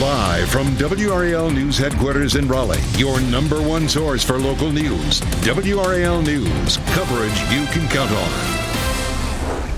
Live from WRAL News headquarters in Raleigh, your number one source for local news. WRAL News, coverage you can count on.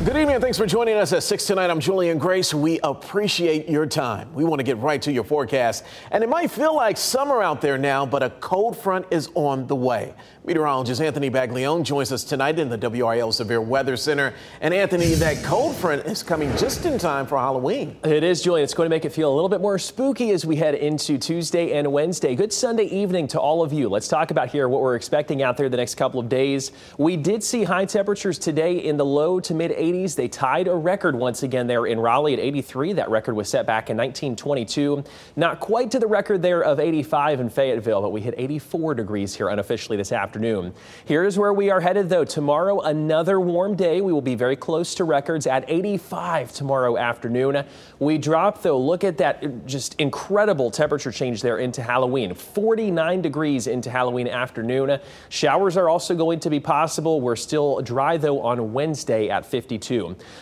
Good evening thanks for joining us at 6 tonight. I'm Julian Grace. We appreciate your time. We want to get right to your forecast. And it might feel like summer out there now, but a cold front is on the way. Meteorologist Anthony Baglione joins us tonight in the WRAL Severe Weather Center. And Anthony, that cold front is coming just in time for Halloween. It is, Julian. It's going to make it feel a little bit more spooky as we head into Tuesday and Wednesday. Good Sunday evening to all of you. Let's talk about here what we're expecting out there the next couple of days. We did see high temperatures today in the low to mid 80s. They tied a record once again there in Raleigh at 83. That record was set back in 1922. Not quite to the record there of 85 in Fayetteville, but we hit 84 degrees here unofficially this afternoon afternoon. Here's where we are headed, though. Tomorrow, another warm day. We will be very close to records at 85 tomorrow afternoon. We drop, though, look at that just incredible temperature change there into Halloween. 49 degrees into Halloween afternoon. Showers are also going to be possible. We're still dry, though, on Wednesday at 52.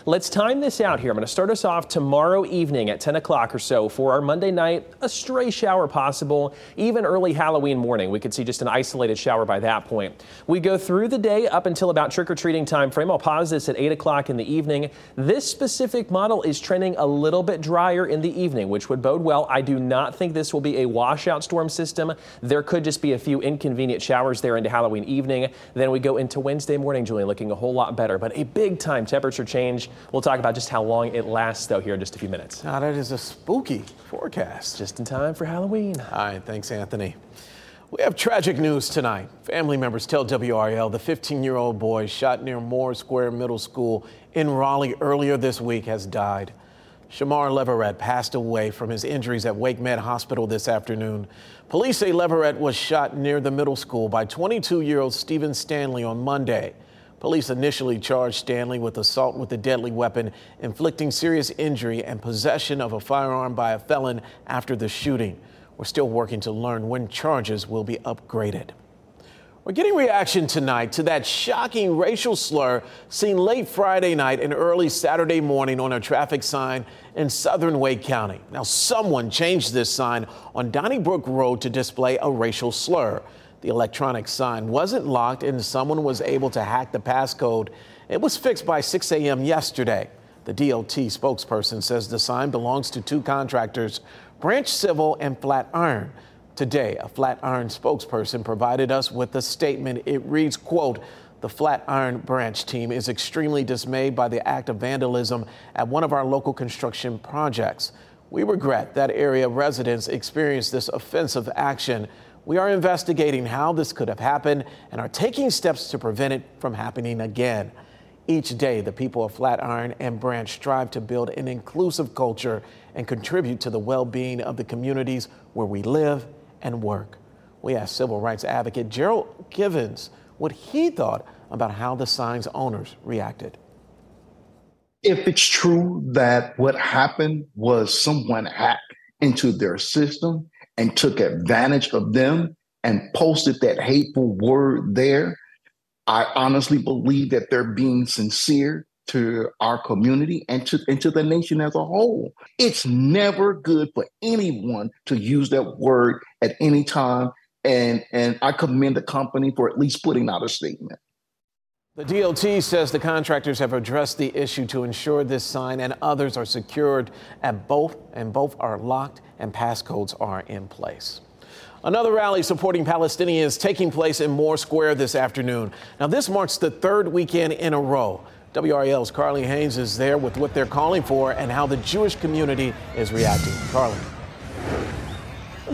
Let's time this out here. I'm going to start us off tomorrow evening at 10 o'clock or so for our Monday night. A stray shower possible, even early Halloween morning. We could see just an isolated shower by that that point. We go through the day up until about trick or treating time frame. I'll pause this at 8 o'clock in the evening. This specific model is trending a little bit drier in the evening, which would bode well. I do not think this will be a washout storm system. There could just be a few inconvenient showers there into Halloween evening. Then we go into Wednesday morning, Julian, looking a whole lot better, but a big time temperature change. We'll talk about just how long it lasts, though, here in just a few minutes. Now, that is a spooky forecast. Just in time for Halloween. All right, thanks, Anthony. We have tragic news tonight. Family members tell WRAL the 15 year old boy shot near Moore Square Middle School in Raleigh earlier this week has died. Shamar Leverett passed away from his injuries at Wake Med Hospital this afternoon. Police say Leverett was shot near the middle school by 22 year old Stephen Stanley on Monday. Police initially charged Stanley with assault with a deadly weapon, inflicting serious injury, and possession of a firearm by a felon after the shooting. We're still working to learn when charges will be upgraded. We're getting reaction tonight to that shocking racial slur seen late Friday night and early Saturday morning on a traffic sign in southern Wake County. Now, someone changed this sign on Donnybrook Road to display a racial slur. The electronic sign wasn't locked and someone was able to hack the passcode. It was fixed by 6 a.m. yesterday. The DOT spokesperson says the sign belongs to two contractors Branch Civil and Flatiron. Today, a Flatiron spokesperson provided us with a statement. It reads, quote, the Flatiron branch team is extremely dismayed by the act of vandalism at one of our local construction projects. We regret that area residents experienced this offensive action. We are investigating how this could have happened and are taking steps to prevent it from happening again. Each day, the people of Flatiron and Branch strive to build an inclusive culture and contribute to the well being of the communities where we live and work. We asked civil rights advocate Gerald Givens what he thought about how the sign's owners reacted. If it's true that what happened was someone hacked into their system and took advantage of them and posted that hateful word there, I honestly believe that they're being sincere to our community and to, and to the nation as a whole. It's never good for anyone to use that word at any time. And, and I commend the company for at least putting out a statement. The DOT says the contractors have addressed the issue to ensure this sign and others are secured at both and both are locked and passcodes are in place. Another rally supporting Palestinians taking place in Moore Square this afternoon. Now, this marks the third weekend in a row. WRAL's Carly Haynes is there with what they're calling for and how the Jewish community is reacting. Carly.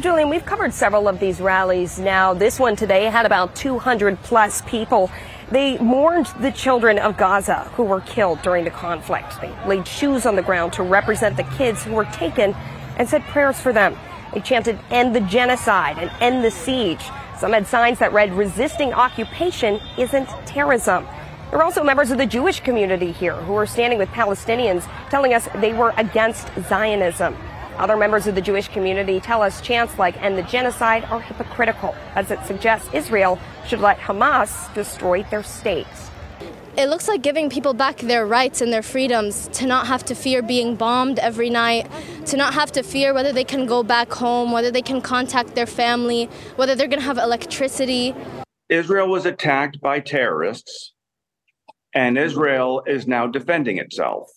Julian, we've covered several of these rallies now. This one today had about 200 plus people They mourned the children of Gaza who were killed during the conflict. They laid shoes on the ground to represent the kids who were taken and said prayers for them. They chanted, End the genocide and end the siege. Some had signs that read, Resisting occupation isn't terrorism. There were also members of the Jewish community here who were standing with Palestinians, telling us they were against Zionism. Other members of the Jewish community tell us chants like end the genocide are hypocritical, as it suggests Israel should let Hamas destroy their state. It looks like giving people back their rights and their freedoms to not have to fear being bombed every night, to not have to fear whether they can go back home, whether they can contact their family, whether they're going to have electricity. Israel was attacked by terrorists and Israel is now defending itself.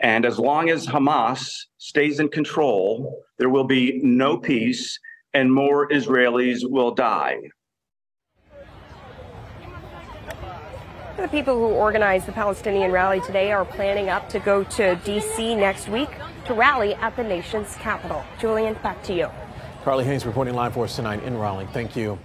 And as long as Hamas stays in control, there will be no peace and more Israelis will die. The people who organized the Palestinian rally today are planning up to go to D.C. next week to rally at the nation's capital. Julian, back to you. Carly Haynes reporting live for us tonight in Raleigh. Thank you.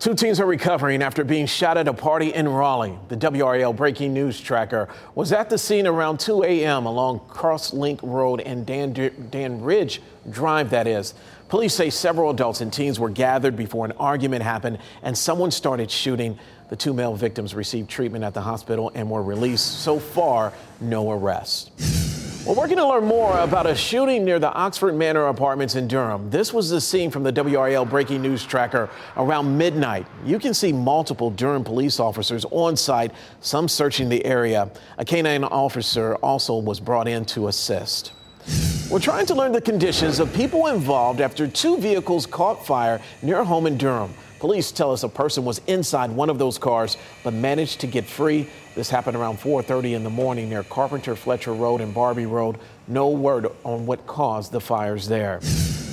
Two teens are recovering after being shot at a party in Raleigh. The WRAL breaking news tracker was at the scene around 2 a.m. along Crosslink Road and Dan, Dan Ridge Drive, that is. Police say several adults and teens were gathered before an argument happened and someone started shooting. The two male victims received treatment at the hospital and were released. So far, no arrests. We're working to learn more about a shooting near the Oxford Manor apartments in Durham. This was the scene from the WRAL breaking news tracker around midnight. You can see multiple Durham police officers on site, some searching the area. A canine officer also was brought in to assist. We're trying to learn the conditions of people involved after two vehicles caught fire near a home in Durham. Police tell us a person was inside one of those cars but managed to get free. This happened around 4:30 in the morning near Carpenter Fletcher Road and Barbee Road. No word on what caused the fires there.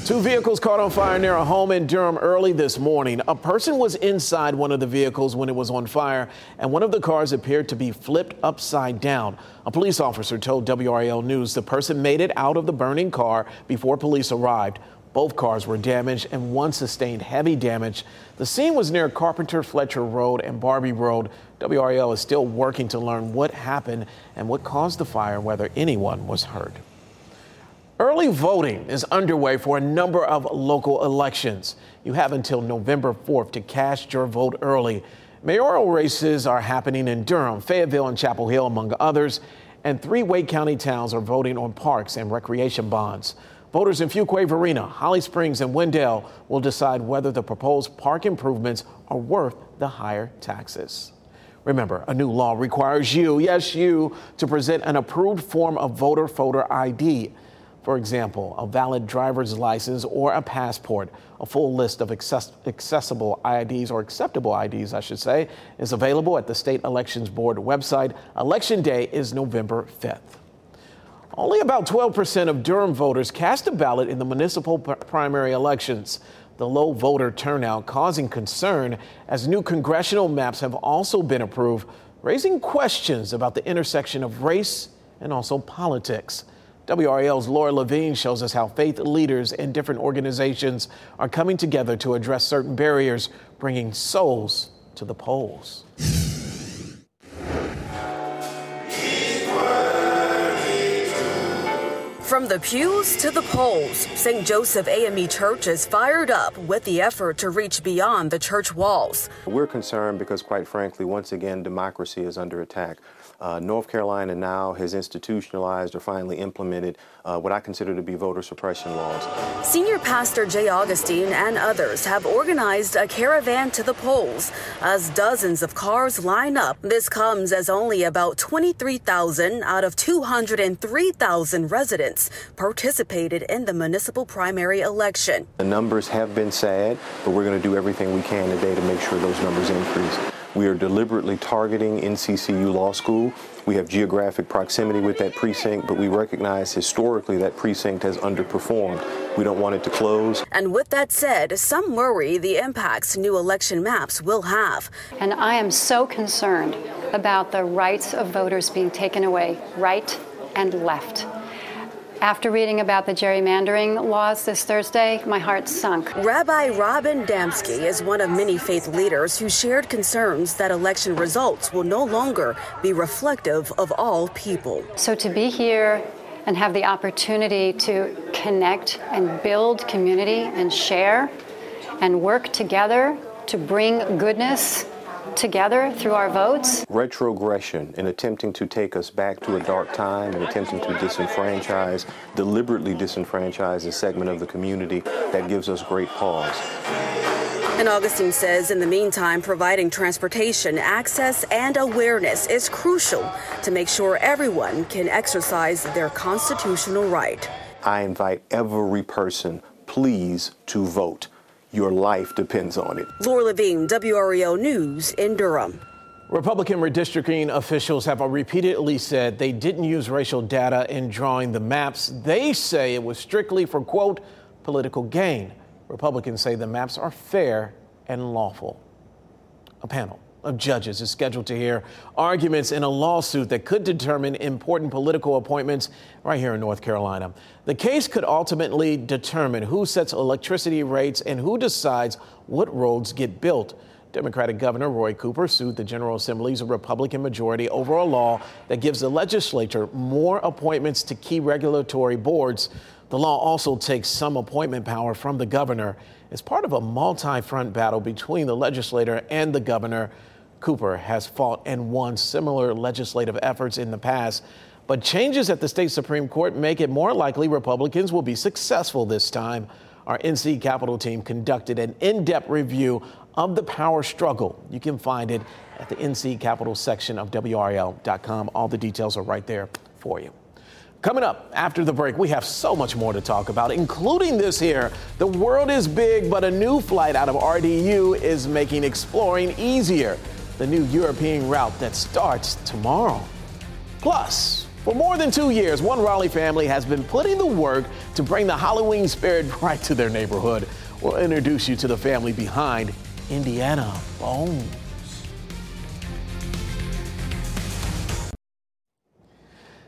Two vehicles caught on fire near a home in Durham early this morning. A person was inside one of the vehicles when it was on fire, and one of the cars appeared to be flipped upside down. A police officer told WRAL News the person made it out of the burning car before police arrived. Both cars were damaged and one sustained heavy damage. The scene was near Carpenter Fletcher Road and Barbee Road. WRAL is still working to learn what happened and what caused the fire, whether anyone was hurt. Early voting is underway for a number of local elections. You have until November 4th to cast your vote early. Mayoral races are happening in Durham, Fayetteville, and Chapel Hill, among others, and three Wake County towns are voting on parks and recreation bonds. Voters in Fuquay-Varina, Holly Springs, and Wendell will decide whether the proposed park improvements are worth the higher taxes. Remember, a new law requires you, yes, you, to present an approved form of voter photo ID. For example, a valid driver's license or a passport. A full list of access- accessible IDs or acceptable IDs, I should say, is available at the State Elections Board website. Election day is November 5th. Only about 12% of Durham voters cast a ballot in the municipal primary elections. The low voter turnout causing concern as new congressional maps have also been approved, raising questions about the intersection of race and also politics. WRAL's Laura Levine shows us how faith leaders and different organizations are coming together to address certain barriers, bringing souls to the polls. From the pews to the polls, St. Joseph AME Church is fired up with the effort to reach beyond the church walls. We're concerned because, quite frankly, once again, democracy is under attack. Uh, North Carolina now has institutionalized or finally implemented uh, what I consider to be voter suppression laws. Senior Pastor Jay Augustine and others have organized a caravan to the polls as dozens of cars line up. This comes as only about 23,000 out of 203,000 residents participated in the municipal primary election. The numbers have been sad, but we're going to do everything we can today to make sure those numbers increase. We are deliberately targeting NCCU Law School. We have geographic proximity with that precinct, but we recognize historically that precinct has underperformed. We don't want it to close. And with that said, some worry the impacts new election maps will have. And I am so concerned about the rights of voters being taken away, right and left. After reading about the gerrymandering laws this Thursday, my heart sunk. Rabbi Robin Damsky is one of many faith leaders who shared concerns that election results will no longer be reflective of all people. So to be here and have the opportunity to connect and build community and share and work together to bring goodness together through our votes. Retrogression in attempting to take us back to a dark time and attempting to disenfranchise, deliberately disenfranchise a segment of the community that gives us great pause. And Augustine says, in the meantime, providing transportation, access, and awareness is crucial to make sure everyone can exercise their constitutional right. I invite every person, please, to vote. Your life depends on it. Laura Levine, WRAL News in Durham. Republican redistricting officials have repeatedly said they didn't use racial data in drawing the maps. They say it was strictly for, quote, political gain. Republicans say the maps are fair and lawful. A panel of judges is scheduled to hear arguments in a lawsuit that could determine important political appointments right here in North Carolina. The case could ultimately determine who sets electricity rates and who decides what roads get built. Democratic Governor Roy Cooper sued the General Assembly's Republican majority over a law that gives the legislature more appointments to key regulatory boards. The law also takes some appointment power from the governor. It's part of a multi front battle between the legislator and the governor. Cooper has fought and won similar legislative efforts in the past, but changes at the state Supreme Court make it more likely Republicans will be successful this time. Our NC Capitol team conducted an in depth review of the power struggle. You can find it at the NC Capitol section of WRAL.com. All the details are right there for you. Coming up after the break, we have so much more to talk about, including this here. The world is big, but a new flight out of RDU is making exploring easier the new European route that starts tomorrow. Plus, for more than two years, one Raleigh family has been putting the work to bring the Halloween spirit right to their neighborhood. We'll introduce you to the family behind Indiana Bones.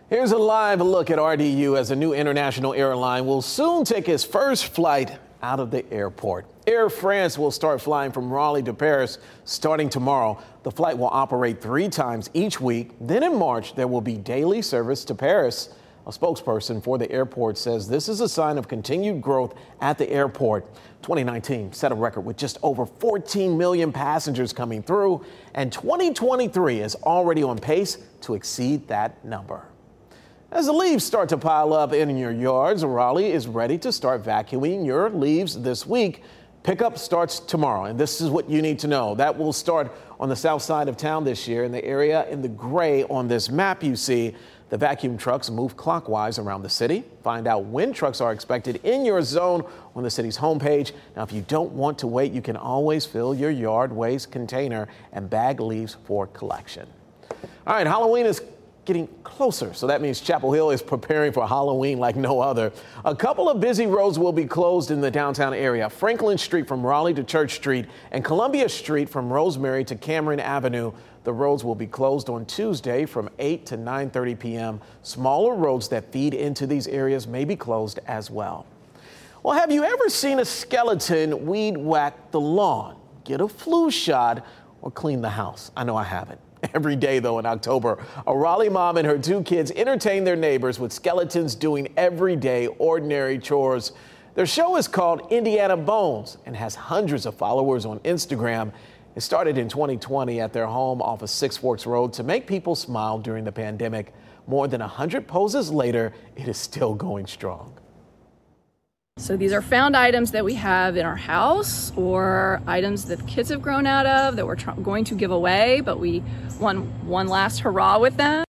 Here's a live look at RDU as a new international airline will soon take its first flight out of the airport. Air France will start flying from Raleigh to Paris starting tomorrow. The flight will operate three times each week. Then in March, there will be daily service to Paris. A spokesperson for the airport says this is a sign of continued growth at the airport. 2019 set a record with just over 14 million passengers coming through, and 2023 is already on pace to exceed that number. As the leaves start to pile up in your yards, Raleigh is ready to start vacuuming your leaves this week. Pickup starts tomorrow, and this is what you need to know. That will start on the south side of town this year in the area in the gray on this map you see. The vacuum trucks move clockwise around the city. Find out when trucks are expected in your zone on the city's homepage. Now, if you don't want to wait, you can always fill your yard waste container and bag leaves for collection. All right, Halloween is getting closer. So that means Chapel Hill is preparing for Halloween like no other. A couple of busy roads will be closed in the downtown area. Franklin Street from Raleigh to Church Street and Columbia Street from Rosemary to Cameron Avenue. The roads will be closed on Tuesday from 8 to 9:30 p.m. Smaller roads that feed into these areas may be closed as well. Well, have you ever seen a skeleton weed whack the lawn, get a flu shot, or clean the house? I know I haven't. Every day, though, in October, a Raleigh mom and her two kids entertain their neighbors with skeletons doing everyday, ordinary chores. Their show is called Indiana Bones and has hundreds of followers on Instagram. It started in 2020 at their home off of Six Forks Road to make people smile during the pandemic. More than 100 poses later, it is still going strong. So these are found items that we have in our house or items that the kids have grown out of that we're tr- going to give away, but we want one last hurrah with them.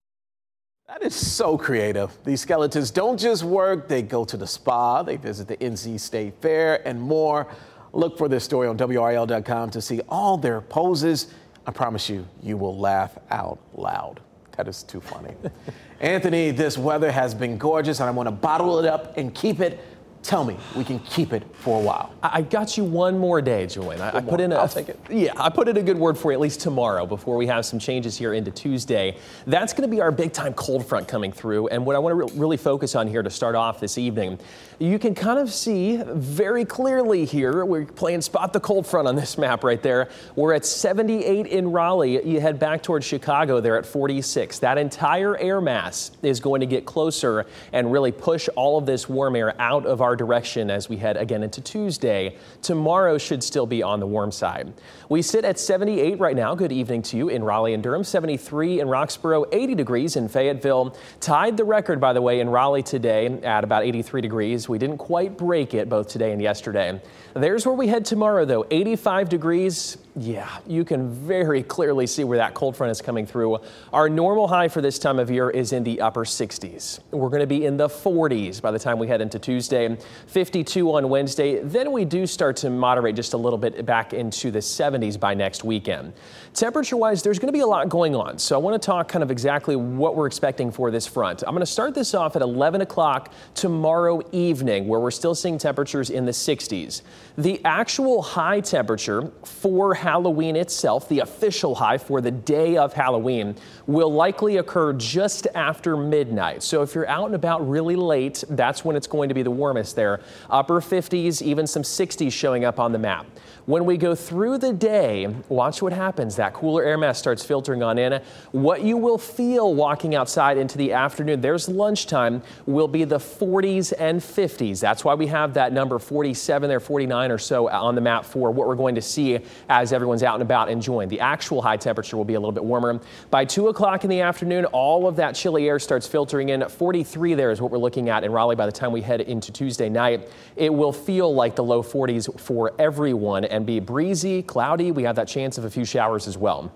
That is so creative. These skeletons don't just work, they go to the spa, they visit the NC State Fair, and more. Look for this story on WRAL.com to see all their poses. I promise you, you will laugh out loud. That is too funny. Anthony, this weather has been gorgeous, and I want to bottle it up and keep it tell me we can keep it for a while. I got you one more day, Julian. I, I put in a, I'll take it. Yeah, I put in a good word for you at least tomorrow before we have some changes here into Tuesday. That's going to be our big time cold front coming through. And what I want to re- really focus on here to start off this evening, you can kind of see very clearly here. We're playing spot the cold front on this map right there. We're at 78 in Raleigh. You head back towards Chicago there at 46. That entire air mass is going to get closer and really push all of this warm air out of our direction as we head again into Tuesday. Tomorrow should still be on the warm side. We sit at 78 right now. Good evening to you in Raleigh and Durham. 73 in Roxboro, 80 degrees in Fayetteville. Tied the record, by the way, in Raleigh today at about 83 degrees. We didn't quite break it both today and yesterday. There's where we head tomorrow, though. 85 degrees. Yeah, you can very clearly see where that cold front is coming through. Our normal high for this time of year is in the upper 60s. We're going to be in the 40s by the time we head into Tuesday, 52 on Wednesday. Then we do start to moderate just a little bit back into the 70s by next weekend. Temperature wise, there's going to be a lot going on. So I want to talk kind of exactly what we're expecting for this front. I'm going to start this off at 11 o'clock tomorrow evening, where we're still seeing temperatures in the 60s. The actual high temperature for Halloween itself, the official high for the day of Halloween, will likely occur just after midnight. So if you're out and about really late, that's when it's going to be the warmest there. Upper 50s, even some 60s showing up on the map. When we go through the day, watch what happens. That cooler air mass starts filtering on in. What you will feel walking outside into the afternoon, there's lunchtime, will be the 40s and 50s. That's why we have that number 47 there, 49 or so on the map for what we're going to see as everyone's out and about enjoying. The actual high temperature will be a little bit warmer. By 2 o'clock in the afternoon, all of that chilly air starts filtering in. 43 there is what we're looking at in Raleigh by the time we head into Tuesday night. It will feel like the low 40s for everyone and be breezy, cloudy. We have that chance of a few showers as well.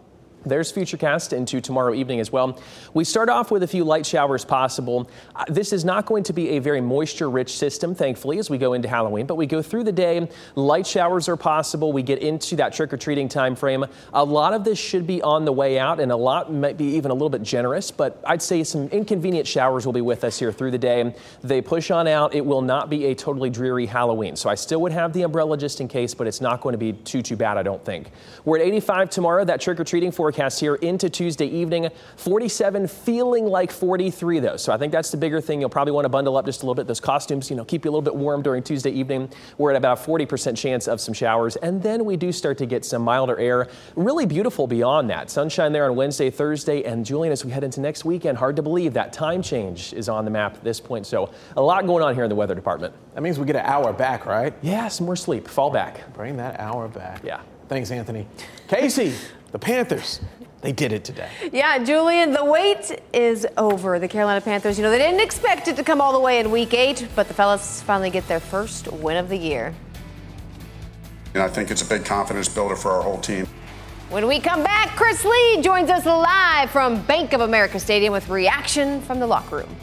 There's Futurecast into tomorrow evening as well. We start off with a few light showers possible. Uh, this is not going to be a very moisture rich system, thankfully, as we go into Halloween, but we go through the day. Light showers are possible. We get into that trick or treating time frame. A lot of this should be on the way out, and a lot might be even a little bit generous, but I'd say some inconvenient showers will be with us here through the day. They push on out. It will not be a totally dreary Halloween. So I still would have the umbrella just in case, but it's not going to be too, too bad, I don't think. We're at 85 tomorrow. That trick or treating forecast here into Tuesday evening. 47 feeling like 43 though. So I think that's the bigger thing. You'll probably want to bundle up just a little bit. Those costumes, you know, keep you a little bit warm during Tuesday evening. We're at about a 40% chance of some showers. And then we do start to get some milder air. Really beautiful beyond that. Sunshine there on Wednesday, Thursday. And Julian, as we head into next weekend, hard to believe that time change is on the map at this point. So a lot going on here in the weather department. That means we get an hour back, right? Yeah, some more sleep. Fall back. Bring that hour back. Yeah. Thanks, Anthony. Casey, the Panthers, they did it today. Yeah, Julian, the wait is over. The Carolina Panthers, you know, they didn't expect it to come all the way in week eight, but the fellas finally get their first win of the year. And I think it's a big confidence builder for our whole team. When we come back, Chris Lee joins us live from Bank of America Stadium with reaction from the locker room.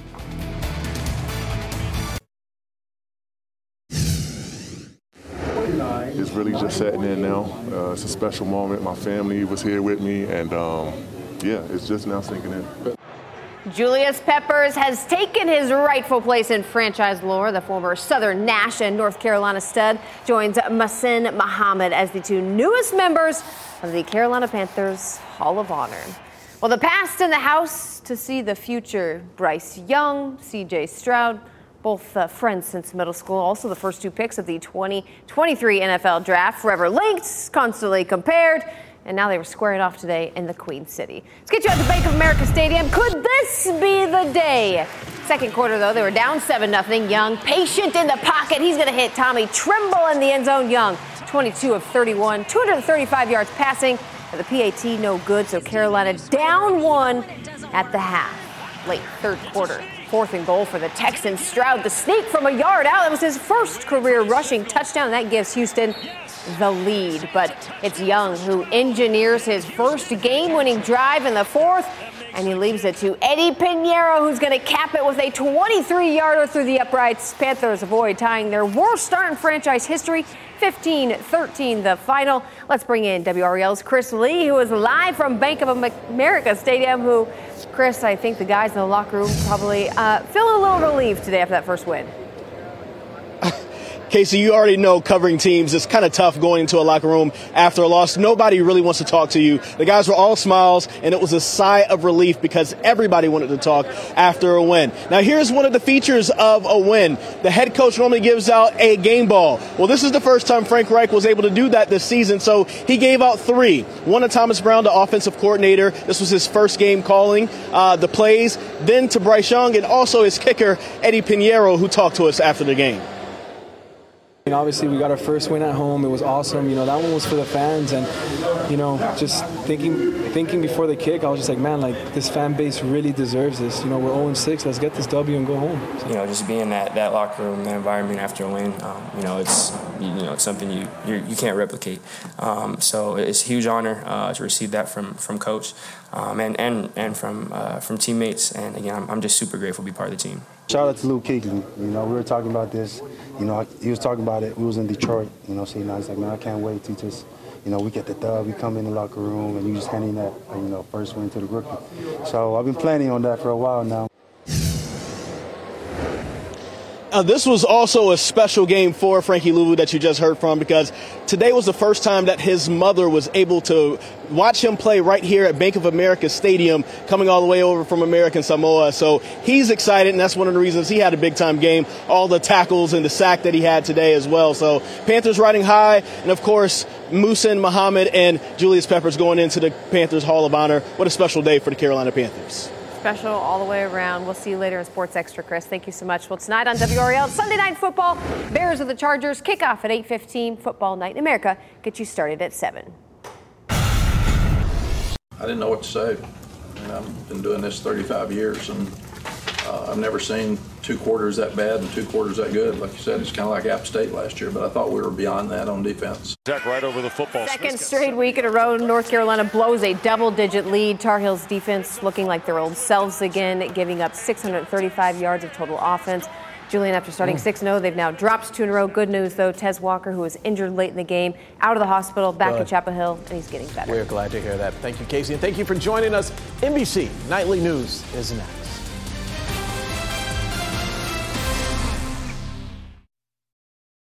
It's really just setting in now. Uh, it's a special moment. My family was here with me, and um, yeah, it's just now sinking in. Julius Peppers has taken his rightful place in franchise lore. The former Southern Nash and North Carolina stud joins Muhsin Muhammad as the two newest members of the Carolina Panthers Hall of Honor. Well, the past in the house to see the future. Bryce Young, CJ Stroud, both uh, friends since middle school. Also, the first two picks of the 2023 NFL draft, forever linked, constantly compared. And now they were squaring off today in the Queen City. Let's get you out to Bank of America Stadium. Could this be the day? Second quarter, though, they were down 7 0. Young, patient in the pocket. He's going to hit Tommy Tremble in the end zone. Young, 22 of 31, 235 yards passing. The PAT no good, so Carolina down one at the half. Late third quarter. Fourth and goal for the Texans. Stroud the sneak from a yard out. That was his first career rushing touchdown. That gives Houston the lead. But it's Young who engineers his first game winning drive in the fourth. And he leaves it to Eddie Piñeiro, who's going to cap it with a 23 yarder through the uprights. Panthers avoid tying their worst start in franchise history. 15 13, the final. Let's bring in WRAL's Chris Lee, who is live from Bank of America Stadium. Who, Chris, I think the guys in the locker room probably uh, a little relieved today after that first win. Casey, you already know covering teams it's kind of tough going into a locker room after a loss. Nobody really wants to talk to you. The guys were all smiles, and it was a sigh of relief because everybody wanted to talk after a win. Now, here's one of the features of a win. The head coach normally gives out a game ball. Well, this is the first time Frank Reich was able to do that this season, so he gave out three. One to Thomas Brown, the offensive coordinator. This was his first game calling uh, the plays. Then to Bryce Young, and also his kicker, Eddie Piñeiro, who talked to us after the game. And obviously, we got our first win at home. It was awesome. You know, that one was for the fans, and you know, just thinking, thinking before the kick, I was just like, man, like this fan base really deserves this. You know, we're 0 6. Let's get this W and go home. So. You know, just being that that locker room, that environment after a win, um, you know, it's you know, it's something you you, you can't replicate. Um, so it's a huge honor uh, to receive that from from coach um, and and and from uh, from teammates. And again, I'm, I'm just super grateful to be part of the team. Shout out to Luke Kuechly. You know, we were talking about this. You know, he was talking about it. We was in Detroit. You know, so you he's like, man, I can't wait to just, you know, we get the dub. We come in the locker room, and you just handing that, you know, first win to the rookie. So I've been planning on that for a while now. Uh, this was also a special game for Frankie Luvu that you just heard from because today was the first time that his mother was able to watch him play right here at Bank of America Stadium, coming all the way over from American Samoa. So he's excited, and that's one of the reasons he had a big time game. All the tackles and the sack that he had today as well. So Panthers riding high, and of course, Muhsin Muhammad and Julius Peppers going into the Panthers Hall of Honor. What a special day for the Carolina Panthers special all the way around. We'll see you later in Sports Extra, Chris. Thank you so much. Well, tonight on WRAL, Sunday Night Football, Bears of the Chargers, kickoff at 8.15, Football Night in America. Get you started at 7. I didn't know what to say. I mean, I've been doing this 35 years, and uh, I've never seen two quarters that bad and two quarters that good. Like you said, it's kind of like App State last year, but I thought we were beyond that on defense. Zach right over the football. Second straight week in a row, North Carolina blows a double-digit lead. Tar Heels defense looking like their old selves again, giving up 635 yards of total offense. Julian, after starting 6 0, they've now dropped two in a row. Good news, though. Tez Walker, who was injured late in the game, out of the hospital, back Good. at Chapel Hill, and he's getting better. We're glad to hear that. Thank you, Casey, and thank you for joining us. NBC Nightly News is next.